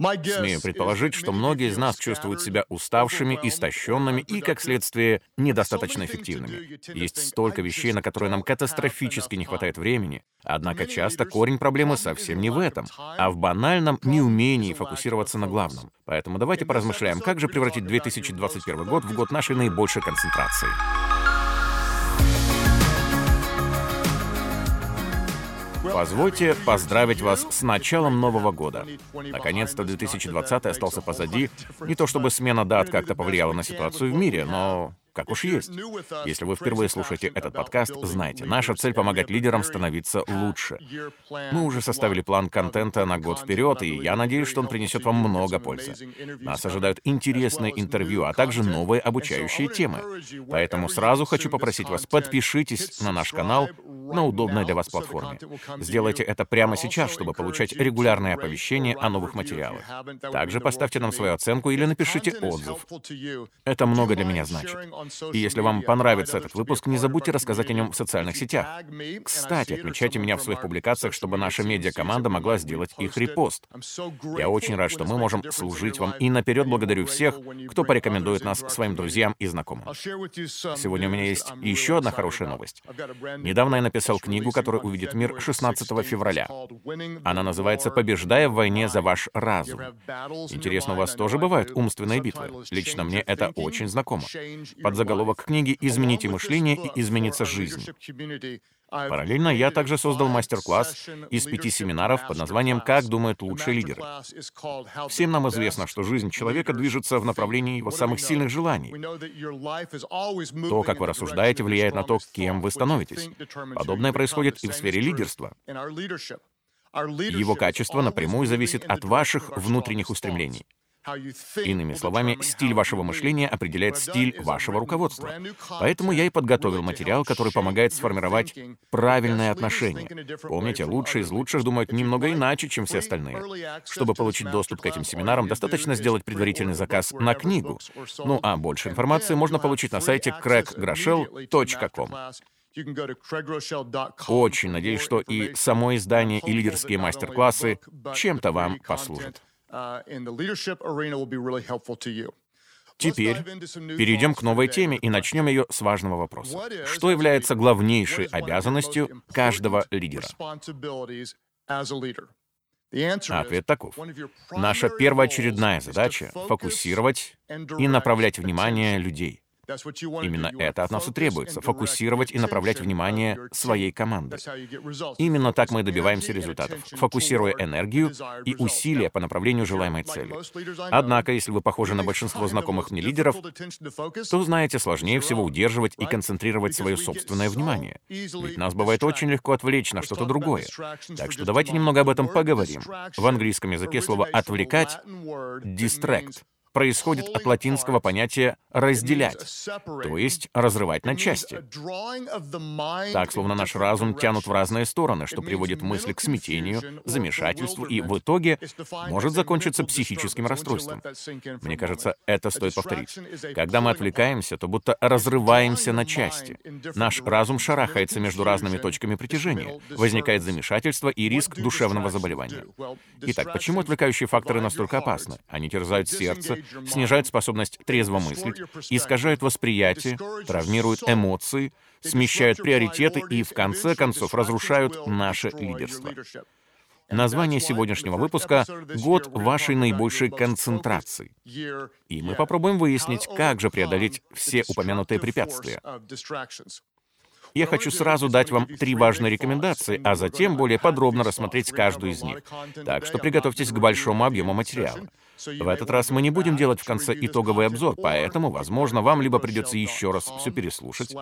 Смею предположить, что многие из нас чувствуют себя уставшими, истощенными и, как следствие, недостаточно эффективными. Есть столько вещей, на которые нам катастрофически не хватает времени, однако часто корень проблемы совсем не в этом, а в банальном неумении фокусироваться на главном. Поэтому давайте поразмышляем, как же превратить 2021 год в год нашей наибольшей концентрации. Позвольте поздравить вас с началом Нового года. Наконец-то 2020 остался позади. Не то чтобы смена дат как-то повлияла на ситуацию в мире, но как уж есть. Если вы впервые слушаете этот подкаст, знайте, наша цель — помогать лидерам становиться лучше. Мы уже составили план контента на год вперед, и я надеюсь, что он принесет вам много пользы. Нас ожидают интересные интервью, а также новые обучающие темы. Поэтому сразу хочу попросить вас, подпишитесь на наш канал на удобной для вас платформе. Сделайте это прямо сейчас, чтобы получать регулярные оповещения о новых материалах. Также поставьте нам свою оценку или напишите отзыв. Это много для меня значит. И если вам понравится этот выпуск, не забудьте рассказать о нем в социальных сетях. Кстати, отмечайте меня в своих публикациях, чтобы наша медиакоманда могла сделать их репост. Я очень рад, что мы можем служить вам, и наперед благодарю всех, кто порекомендует нас своим друзьям и знакомым. Сегодня у меня есть еще одна хорошая новость. Недавно я написал книгу, которая увидит мир 16 февраля. Она называется «Побеждая в войне за ваш разум». Интересно, у вас тоже бывают умственные битвы? Лично мне это очень знакомо. Под заголовок книги «Измените мышление и изменится жизнь». Параллельно я также создал мастер-класс из пяти семинаров под названием «Как думают лучшие лидеры». Всем нам известно, что жизнь человека движется в направлении его самых сильных желаний. То, как вы рассуждаете, влияет на то, кем вы становитесь. Подобное происходит и в сфере лидерства. Его качество напрямую зависит от ваших внутренних устремлений. Иными словами, стиль вашего мышления определяет стиль вашего руководства. Поэтому я и подготовил материал, который помогает сформировать правильное отношение. Помните, лучшие из лучших думают немного иначе, чем все остальные. Чтобы получить доступ к этим семинарам, достаточно сделать предварительный заказ на книгу. Ну а больше информации можно получить на сайте craiggroshell.com. Очень надеюсь, что и само издание, и лидерские мастер-классы чем-то вам послужат. Теперь перейдем к новой теме и начнем ее с важного вопроса. Что является главнейшей обязанностью каждого лидера? Ответ таков. Наша первоочередная задача — фокусировать и направлять внимание людей. Именно это от нас и требуется — фокусировать и направлять внимание своей команды. Именно так мы добиваемся результатов, фокусируя энергию и усилия по направлению желаемой цели. Однако, если вы похожи на большинство знакомых мне лидеров, то знаете, сложнее всего удерживать и концентрировать свое собственное внимание. Ведь нас бывает очень легко отвлечь на что-то другое. Так что давайте немного об этом поговорим. В английском языке слово «отвлекать» — «distract», происходит от латинского понятия «разделять», то есть разрывать на части. Так, словно наш разум тянут в разные стороны, что приводит мысли к смятению, замешательству и в итоге может закончиться психическим расстройством. Мне кажется, это стоит повторить. Когда мы отвлекаемся, то будто разрываемся на части. Наш разум шарахается между разными точками притяжения, возникает замешательство и риск душевного заболевания. Итак, почему отвлекающие факторы настолько опасны? Они терзают сердце, снижают способность трезво мыслить, искажают восприятие, травмируют эмоции, смещают приоритеты и, в конце концов, разрушают наше лидерство. Название сегодняшнего выпуска — «Год вашей наибольшей концентрации». И мы попробуем выяснить, как же преодолеть все упомянутые препятствия. Я хочу сразу дать вам три важные рекомендации, а затем более подробно рассмотреть каждую из них. Так что приготовьтесь к большому объему материала. В этот раз мы не будем делать в конце итоговый обзор, поэтому, возможно, вам либо придется еще раз все переслушать,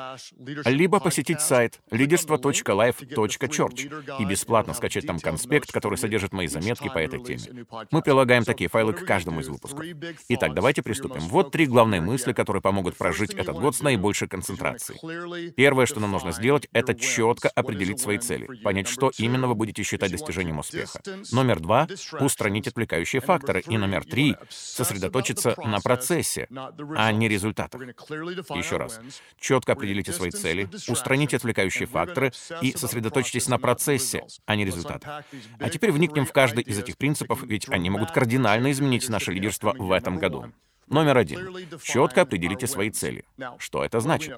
либо посетить сайт leaderство.life.church и бесплатно скачать там конспект, который содержит мои заметки по этой теме. Мы прилагаем такие файлы к каждому из выпусков. Итак, давайте приступим. Вот три главные мысли, которые помогут прожить этот год с наибольшей концентрацией. Первое, что нам нужно нужно сделать, это четко определить свои цели, понять, что именно вы будете считать достижением успеха. Номер два — устранить отвлекающие факторы. И номер три — сосредоточиться на процессе, а не результатах. Еще раз. Четко определите свои цели, устраните отвлекающие факторы и сосредоточьтесь на процессе, а не результатах. А теперь вникнем в каждый из этих принципов, ведь они могут кардинально изменить наше лидерство в этом году. Номер один. Четко определите свои цели. Что это значит?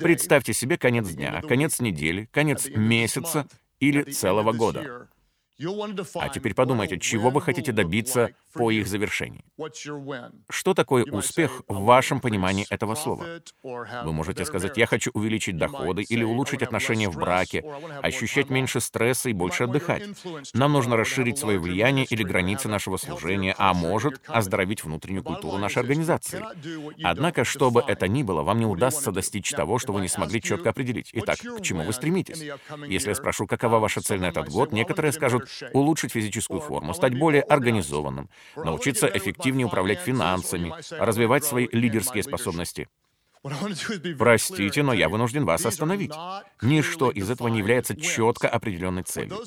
Представьте себе конец дня, конец недели, конец месяца или целого года. А теперь подумайте, чего вы хотите добиться по их завершении. Что такое успех в вашем понимании этого слова? Вы можете сказать, я хочу увеличить доходы или улучшить отношения в браке, ощущать меньше стресса и больше отдыхать. Нам нужно расширить свое влияние или границы нашего служения, а может, оздоровить внутреннюю культуру нашей организации. Однако, что бы это ни было, вам не удастся достичь того, что вы не смогли четко определить. Итак, к чему вы стремитесь? Если я спрошу, какова ваша цель на этот год, некоторые скажут, улучшить физическую форму, стать более организованным, научиться эффективнее управлять финансами, развивать свои лидерские способности. Простите, но я вынужден вас остановить. Ничто из этого не является четко определенной целью.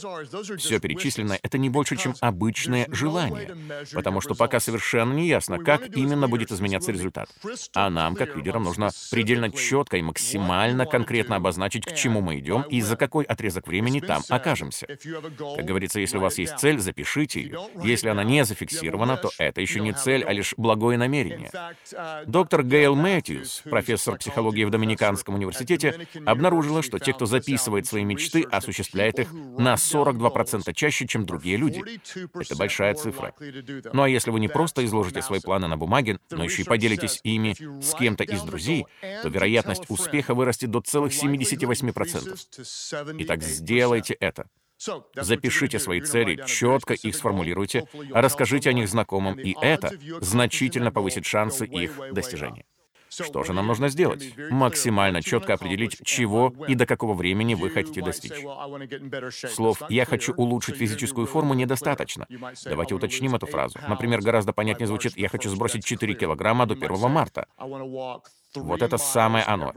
Все перечисленное — это не больше, чем обычное желание, потому что пока совершенно не ясно, как именно будет изменяться результат. А нам, как лидерам, нужно предельно четко и максимально конкретно обозначить, к чему мы идем и за какой отрезок времени там окажемся. Как говорится, если у вас есть цель, запишите ее. Если она не зафиксирована, то это еще не цель, а лишь благое намерение. Доктор Гейл Мэтьюс, профессор профессор психологии в Доминиканском университете, обнаружила, что те, кто записывает свои мечты, осуществляет их на 42% чаще, чем другие люди. Это большая цифра. Ну а если вы не просто изложите свои планы на бумаге, но еще и поделитесь ими с кем-то из друзей, то вероятность успеха вырастет до целых 78%. Итак, сделайте это. Запишите свои цели, четко их сформулируйте, расскажите о них знакомым, и это значительно повысит шансы их достижения. Что же нам нужно сделать? Максимально четко определить, чего и до какого времени вы хотите достичь. Слов «я хочу улучшить физическую форму» недостаточно. Давайте уточним эту фразу. Например, гораздо понятнее звучит «я хочу сбросить 4 килограмма до 1 марта». Вот это самое оно.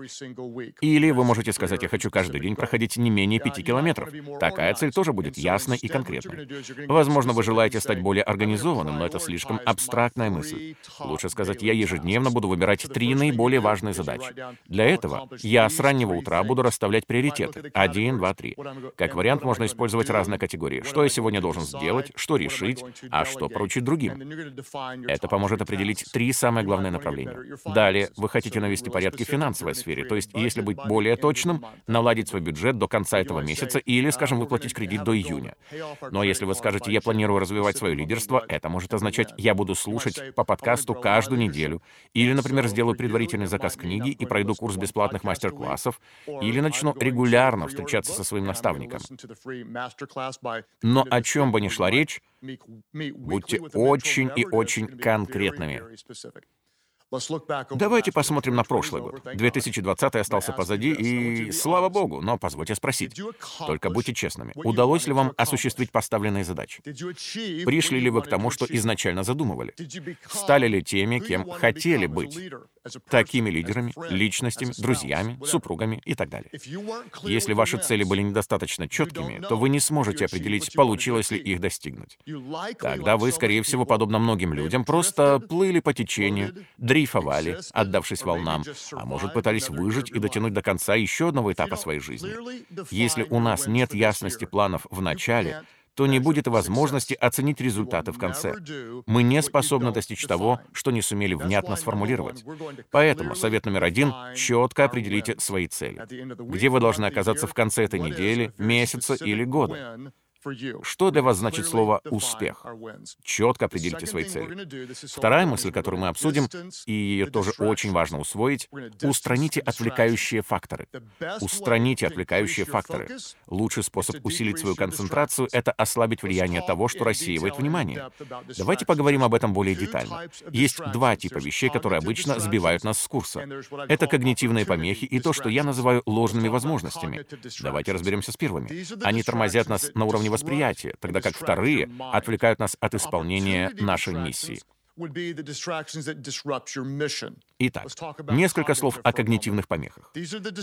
Или вы можете сказать, я хочу каждый день проходить не менее 5 километров. Такая цель тоже будет ясной и конкретной. Возможно, вы желаете стать более организованным, но это слишком абстрактная мысль. Лучше сказать, я ежедневно буду выбирать три наиболее важные задачи. Для этого я с раннего утра буду расставлять приоритеты. Один, два, три. Как вариант, можно использовать разные категории. Что я сегодня должен сделать, что решить, а что поручить другим. Это поможет определить три самые главные направления. Далее, вы хотите навести порядки в финансовой сфере, то есть, если быть более точным, наладить свой бюджет до конца этого месяца или, скажем, выплатить кредит до июня. Но если вы скажете, я планирую развивать свое лидерство, это может означать, я буду слушать по подкасту каждую неделю, или, например, сделаю предварительный заказ книги и пройду курс бесплатных мастер-классов, или начну регулярно встречаться со своим наставником. Но о чем бы ни шла речь, будьте очень и очень конкретными. Давайте посмотрим на прошлый год. 2020 остался позади, и слава богу, но позвольте спросить. Только будьте честными. Удалось ли вам осуществить поставленные задачи? Пришли ли вы к тому, что изначально задумывали? Стали ли теми, кем хотели быть? Такими лидерами, личностями, друзьями, супругами и так далее. Если ваши цели были недостаточно четкими, то вы не сможете определить, получилось ли их достигнуть. Тогда вы, скорее всего, подобно многим людям, просто плыли по течению, дрейфовали, отдавшись волнам, а может, пытались выжить и дотянуть до конца еще одного этапа своей жизни. Если у нас нет ясности планов в начале, то не будет возможности оценить результаты в конце. Мы не способны достичь того, что не сумели внятно сформулировать. Поэтому совет номер один — четко определите свои цели. Где вы должны оказаться в конце этой недели, месяца или года? Что для вас значит слово «успех»? Четко определите свои цели. Вторая мысль, которую мы обсудим, и ее тоже очень важно усвоить, устраните отвлекающие факторы. Устраните отвлекающие факторы. Лучший способ усилить свою концентрацию — это ослабить влияние того, что рассеивает внимание. Давайте поговорим об этом более детально. Есть два типа вещей, которые обычно сбивают нас с курса. Это когнитивные помехи и то, что я называю ложными возможностями. Давайте разберемся с первыми. Они тормозят нас на уровне восприятия, тогда как вторые отвлекают нас от исполнения нашей миссии. Итак, несколько слов о когнитивных помехах.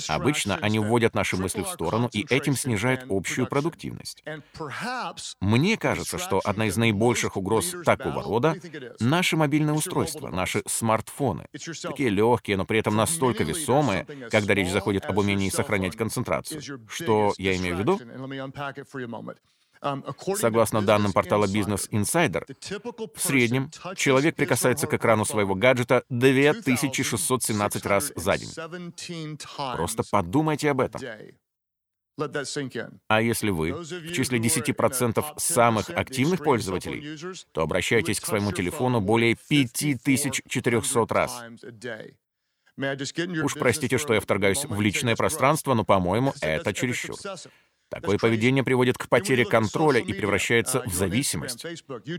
Обычно они вводят наши мысли в сторону, и этим снижает общую продуктивность. Мне кажется, что одна из наибольших угроз такого рода — наши мобильные устройства, наши смартфоны. Такие легкие, но при этом настолько весомые, когда речь заходит об умении сохранять концентрацию. Что я имею в виду? Um, Согласно данным портала Business Insider, в среднем человек прикасается к экрану своего гаджета 2617 раз за день. Просто подумайте об этом. А если вы в числе 10% самых активных пользователей, то обращайтесь к своему телефону более 5400 раз. Уж простите, что я вторгаюсь в личное пространство, но, по-моему, это чересчур. Такое поведение приводит к потере контроля и превращается в зависимость.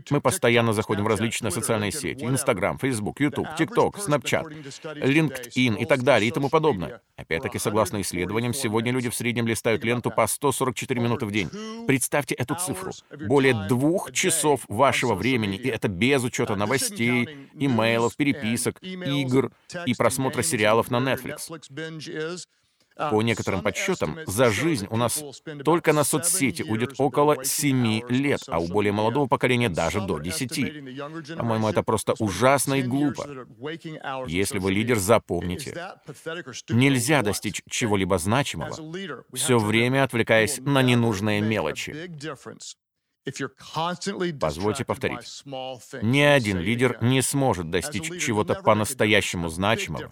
Мы постоянно заходим в различные социальные сети — Инстаграм, Фейсбук, Ютуб, ТикТок, Снапчат, LinkedIn и так далее и тому подобное. Опять-таки, согласно исследованиям, сегодня люди в среднем листают ленту по 144 минуты в день. Представьте эту цифру. Более двух часов вашего времени, и это без учета новостей, имейлов, переписок, игр и просмотра сериалов на Netflix. По некоторым подсчетам, за жизнь у нас только на соцсети уйдет около 7 лет, а у более молодого поколения даже до 10. По-моему, это просто ужасно и глупо. Если вы лидер, запомните. Нельзя достичь чего-либо значимого, все время отвлекаясь на ненужные мелочи. Позвольте повторить. Ни один лидер не сможет достичь чего-то по-настоящему значимого,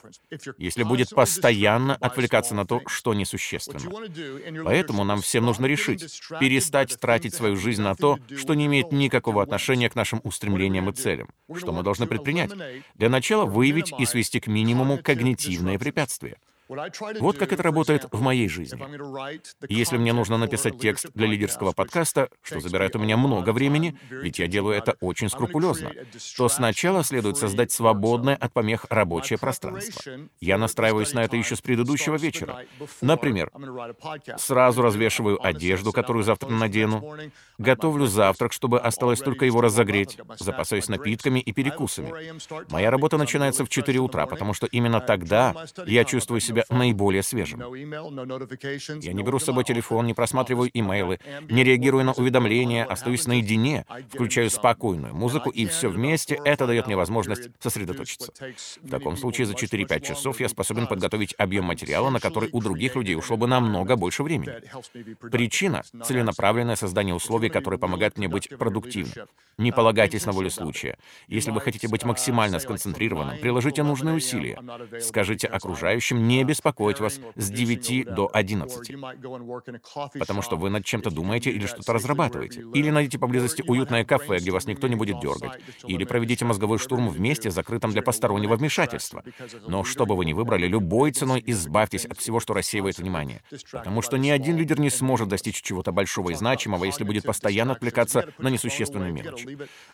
если будет постоянно отвлекаться на то, что несущественно. Поэтому нам всем нужно решить, перестать тратить свою жизнь на то, что не имеет никакого отношения к нашим устремлениям и целям. Что мы должны предпринять? Для начала выявить и свести к минимуму когнитивные препятствия. Вот как это работает в моей жизни. Если мне нужно написать текст для лидерского подкаста, что забирает у меня много времени, ведь я делаю это очень скрупулезно, то сначала следует создать свободное от помех рабочее пространство. Я настраиваюсь на это еще с предыдущего вечера. Например, сразу развешиваю одежду, которую завтра надену, готовлю завтрак, чтобы осталось только его разогреть, запасаюсь напитками и перекусами. Моя работа начинается в 4 утра, потому что именно тогда я чувствую себя себя наиболее свежим. Я не беру с собой телефон, не просматриваю имейлы, не реагирую на уведомления, остаюсь наедине, включаю спокойную музыку, и все вместе это дает мне возможность сосредоточиться. В таком случае за 4-5 часов я способен подготовить объем материала, на который у других людей ушло бы намного больше времени. Причина — целенаправленное создание условий, которые помогают мне быть продуктивным. Не полагайтесь на волю случая. Если вы хотите быть максимально сконцентрированным, приложите нужные усилия. Скажите окружающим не беспокоить вас с 9 до 11. Потому что вы над чем-то думаете или что-то разрабатываете. Или найдите поблизости уютное кафе, где вас никто не будет дергать. Или проведите мозговой штурм вместе, закрытым для постороннего вмешательства. Но что бы вы ни выбрали, любой ценой избавьтесь от всего, что рассеивает внимание. Потому что ни один лидер не сможет достичь чего-то большого и значимого, если будет постоянно отвлекаться на несущественную мелочь.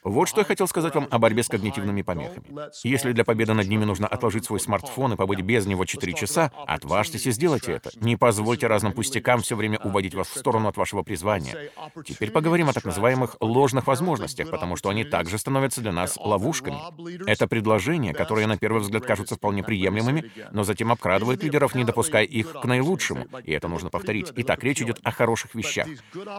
Вот что я хотел сказать вам о борьбе с когнитивными помехами. Если для победы над ними нужно отложить свой смартфон и побыть без него 4 часа, отважьтесь и сделайте это. Не позвольте разным пустякам все время уводить вас в сторону от вашего призвания. Теперь поговорим о так называемых ложных возможностях, потому что они также становятся для нас ловушками. Это предложения, которые на первый взгляд кажутся вполне приемлемыми, но затем обкрадывают лидеров, не допуская их к наилучшему. И это нужно повторить. Итак, речь идет о хороших вещах.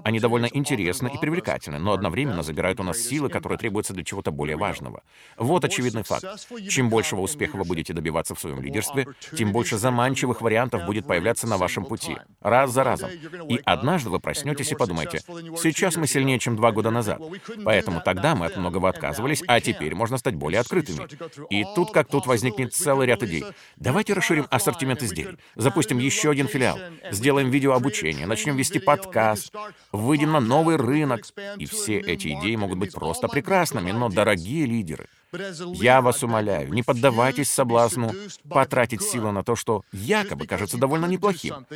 Они довольно интересны и привлекательны, но одновременно забирают у нас силы, которые требуются для чего-то более важного. Вот очевидный факт. Чем большего успеха вы будете добиваться в своем лидерстве, тем больше заманчивых вариантов будет появляться на вашем пути, раз за разом. И однажды вы проснетесь и подумаете, сейчас мы сильнее, чем два года назад. Поэтому тогда мы от многого отказывались, а теперь можно стать более открытыми. И тут как тут возникнет целый ряд идей. Давайте расширим ассортимент изделий, запустим еще один филиал, сделаем видеообучение, начнем вести подкаст, выйдем на новый рынок. И все эти идеи могут быть просто прекрасными, но, дорогие лидеры, я вас умоляю, не поддавайтесь соблазну потратить силы на то, что якобы кажется довольно неплохим.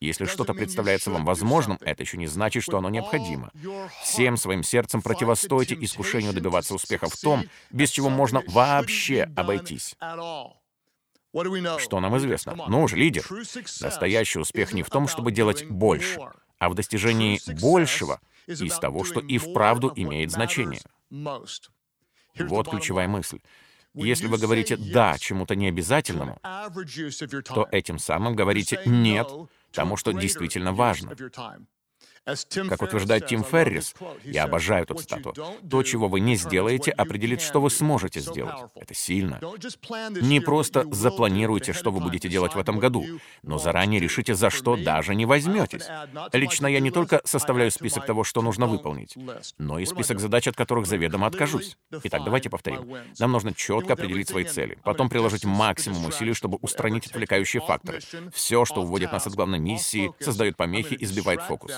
Если что-то представляется вам возможным, это еще не значит, что оно необходимо. Всем своим сердцем противостойте искушению добиваться успеха в том, без чего можно вообще обойтись. Что нам известно? Ну же, лидер. Настоящий успех не в том, чтобы делать больше, а в достижении большего из того, что и вправду имеет значение. Вот ключевая мысль. Если вы говорите «да» чему-то необязательному, то этим самым говорите «нет» тому, что действительно важно. Как утверждает Тим Феррис, я обожаю эту цитату, то, чего вы не сделаете, определит, что вы сможете сделать. Это сильно. Не просто запланируйте, что вы будете делать в этом году, но заранее решите, за что даже не возьметесь. Лично я не только составляю список того, что нужно выполнить, но и список задач, от которых заведомо откажусь. Итак, давайте повторим. Нам нужно четко определить свои цели, потом приложить максимум усилий, чтобы устранить отвлекающие факторы. Все, что уводит нас от главной миссии, создает помехи и сбивает фокус.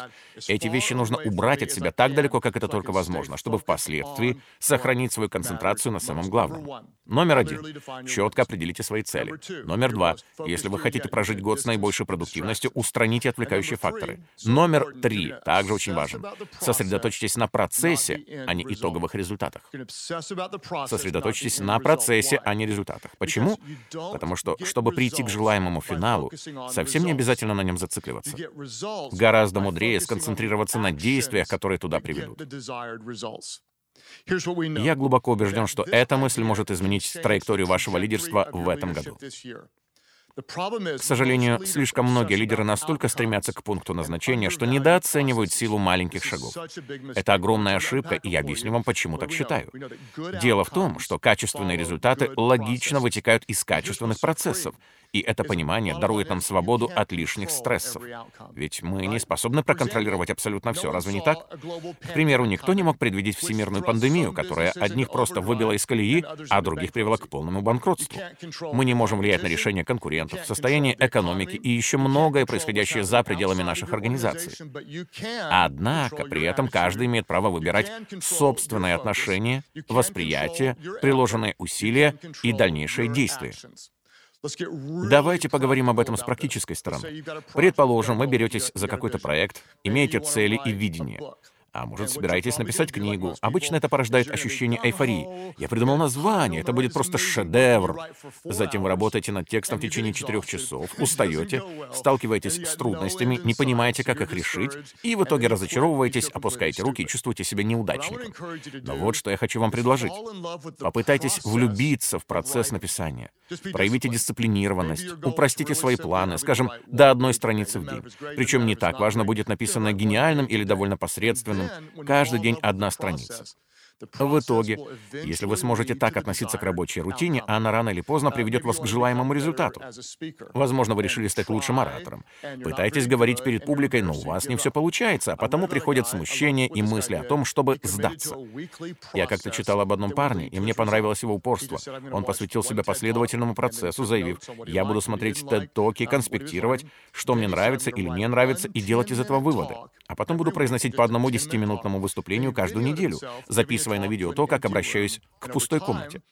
Эти вещи нужно убрать от себя так далеко, как это только возможно, чтобы впоследствии сохранить свою концентрацию на самом главном. Номер один. Четко определите свои цели. Номер два. Если вы хотите прожить год с наибольшей продуктивностью, устраните отвлекающие факторы. Номер три. Также очень важен. Сосредоточьтесь на процессе, а не итоговых результатах. Сосредоточьтесь на процессе, а не результатах. Почему? Потому что, чтобы прийти к желаемому финалу, совсем не обязательно на нем зацикливаться. Гораздо мудрее сконцентрироваться концентрироваться на действиях, которые туда приведут. Я глубоко убежден, что эта мысль может изменить траекторию вашего лидерства в этом году. К сожалению, слишком многие лидеры настолько стремятся к пункту назначения, что недооценивают силу маленьких шагов. Это огромная ошибка, и я объясню вам, почему так считаю. Дело в том, что качественные результаты логично вытекают из качественных процессов, и это понимание дарует нам свободу от лишних стрессов. Ведь мы не способны проконтролировать абсолютно все, разве не так? К примеру, никто не мог предвидеть всемирную пандемию, которая одних просто выбила из колеи, а других привела к полному банкротству. Мы не можем влиять на решения конкурентов, состояние экономики и еще многое, происходящее за пределами наших организаций. Однако при этом каждый имеет право выбирать собственное отношение, восприятие, приложенные усилия и дальнейшие действия. Давайте поговорим об этом с практической стороны. Предположим, вы беретесь за какой-то проект, имеете цели и видение. А может, собираетесь написать книгу. Обычно это порождает ощущение эйфории. Я придумал название, это будет просто шедевр. Затем вы работаете над текстом в течение четырех часов, устаете, сталкиваетесь с трудностями, не понимаете, как их решить, и в итоге разочаровываетесь, опускаете руки и чувствуете себя неудачником. Но вот что я хочу вам предложить. Попытайтесь влюбиться в процесс написания. Проявите дисциплинированность, упростите свои планы, скажем, до одной страницы в день. Причем не так важно, будет написано гениальным или довольно посредственным, каждый день одна страница. В итоге, если вы сможете так относиться к рабочей рутине, она рано или поздно приведет вас к желаемому результату. Возможно, вы решили стать лучшим оратором. Пытаетесь говорить перед публикой, но у вас не все получается, а потому приходят смущение и мысли о том, чтобы сдаться. Я как-то читал об одном парне, и мне понравилось его упорство. Он посвятил себя последовательному процессу, заявив, «Я буду смотреть TED-токи, конспектировать, что мне нравится или не нравится, и делать из этого выводы. А потом буду произносить по одному десятиминутному выступлению каждую неделю, записывая записывая на видео то, как обращаюсь к пустой комнате.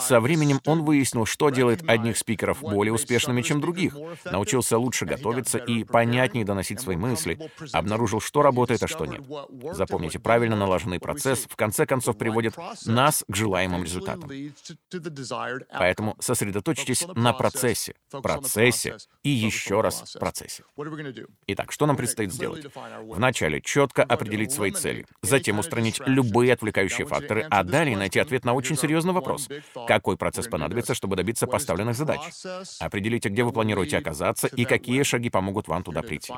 Со временем он выяснил, что делает одних спикеров более успешными, чем других, научился лучше готовиться и понятнее доносить свои мысли, обнаружил, что работает, а что нет. Запомните, правильно налаженный процесс в конце концов приводит нас к желаемым результатам. Поэтому сосредоточьтесь на процессе, процессе и еще раз процессе. Итак, что нам предстоит сделать? Вначале четко определить свои цели, затем устранить любые отвлекающие факторы, а далее найти ответ на очень серьезный вопрос. Какой процесс понадобится, чтобы добиться поставленных задач? Определите, где вы планируете оказаться и какие шаги помогут вам туда прийти.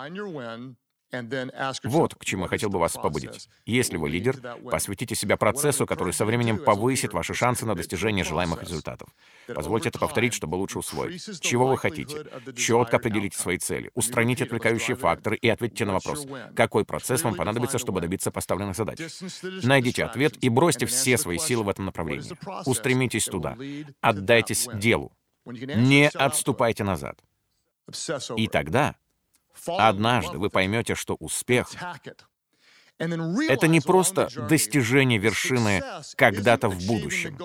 Вот к чему я хотел бы вас побудить. Если вы лидер, посвятите себя процессу, который со временем повысит ваши шансы на достижение желаемых результатов. Позвольте это повторить, чтобы лучше усвоить. Чего вы хотите? Четко определите свои цели, устраните отвлекающие факторы и ответьте на вопрос, какой процесс вам понадобится, чтобы добиться поставленных задач. Найдите ответ и бросьте все свои силы в этом направлении. Устремитесь туда. Отдайтесь делу. Не отступайте назад. И тогда Однажды вы поймете, что успех — это не просто достижение вершины когда-то в будущем,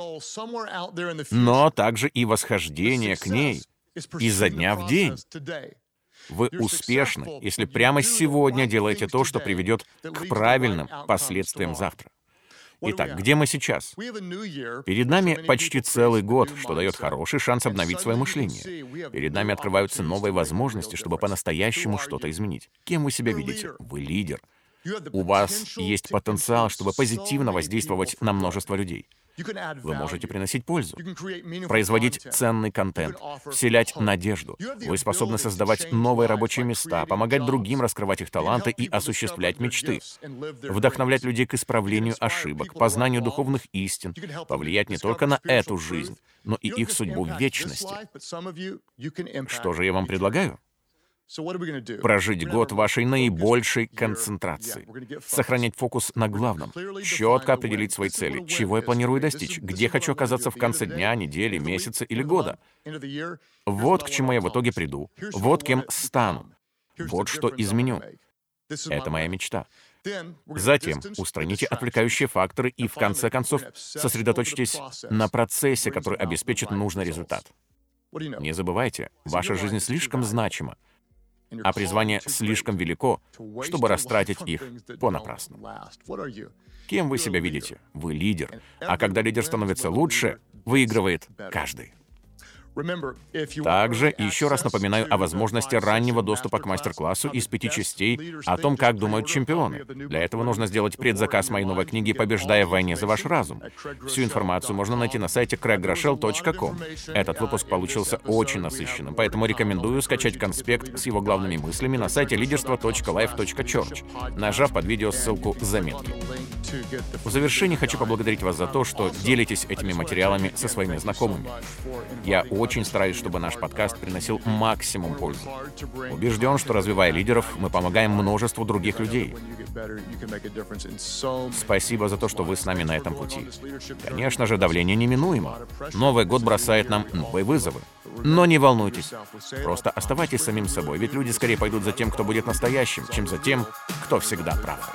но также и восхождение к ней изо дня в день. Вы успешны, если прямо сегодня делаете то, что приведет к правильным последствиям завтра. Итак, где мы сейчас? Перед нами почти целый год, что дает хороший шанс обновить свое мышление. Перед нами открываются новые возможности, чтобы по-настоящему что-то изменить. Кем вы себя видите? Вы лидер. У вас есть потенциал, чтобы позитивно воздействовать на множество людей. Вы можете приносить пользу, производить ценный контент, вселять надежду. Вы способны создавать новые рабочие места, помогать другим раскрывать их таланты и осуществлять мечты, вдохновлять людей к исправлению ошибок, познанию духовных истин, повлиять не только на эту жизнь, но и их судьбу в вечности. Что же я вам предлагаю? Прожить год вашей наибольшей концентрации. Сохранять фокус на главном. Четко определить свои цели. Чего я планирую достичь? Где хочу оказаться в конце дня, недели, месяца или года? Вот к чему я в итоге приду. Вот кем стану. Вот что изменю. Это моя мечта. Затем устраните отвлекающие факторы и, в конце концов, сосредоточьтесь на процессе, который обеспечит нужный результат. Не забывайте, ваша жизнь слишком значима, а призвание слишком велико, чтобы растратить их понапрасну. Кем вы себя видите? Вы лидер. А когда лидер становится лучше, выигрывает каждый. Также еще раз напоминаю о возможности раннего доступа к мастер-классу из пяти частей о том, как думают чемпионы. Для этого нужно сделать предзаказ моей новой книги «Побеждая в войне за ваш разум». Всю информацию можно найти на сайте craiggroshell.com. Этот выпуск получился очень насыщенным, поэтому рекомендую скачать конспект с его главными мыслями на сайте лидерство.life.church, нажав под видео ссылку «Заметки». В завершении хочу поблагодарить вас за то, что делитесь этими материалами со своими знакомыми. Я очень стараюсь, чтобы наш подкаст приносил максимум пользы. Убежден, что развивая лидеров, мы помогаем множеству других людей. Спасибо за то, что вы с нами на этом пути. Конечно же, давление неминуемо. Новый год бросает нам новые вызовы. Но не волнуйтесь. Просто оставайтесь самим собой, ведь люди скорее пойдут за тем, кто будет настоящим, чем за тем, кто всегда прав.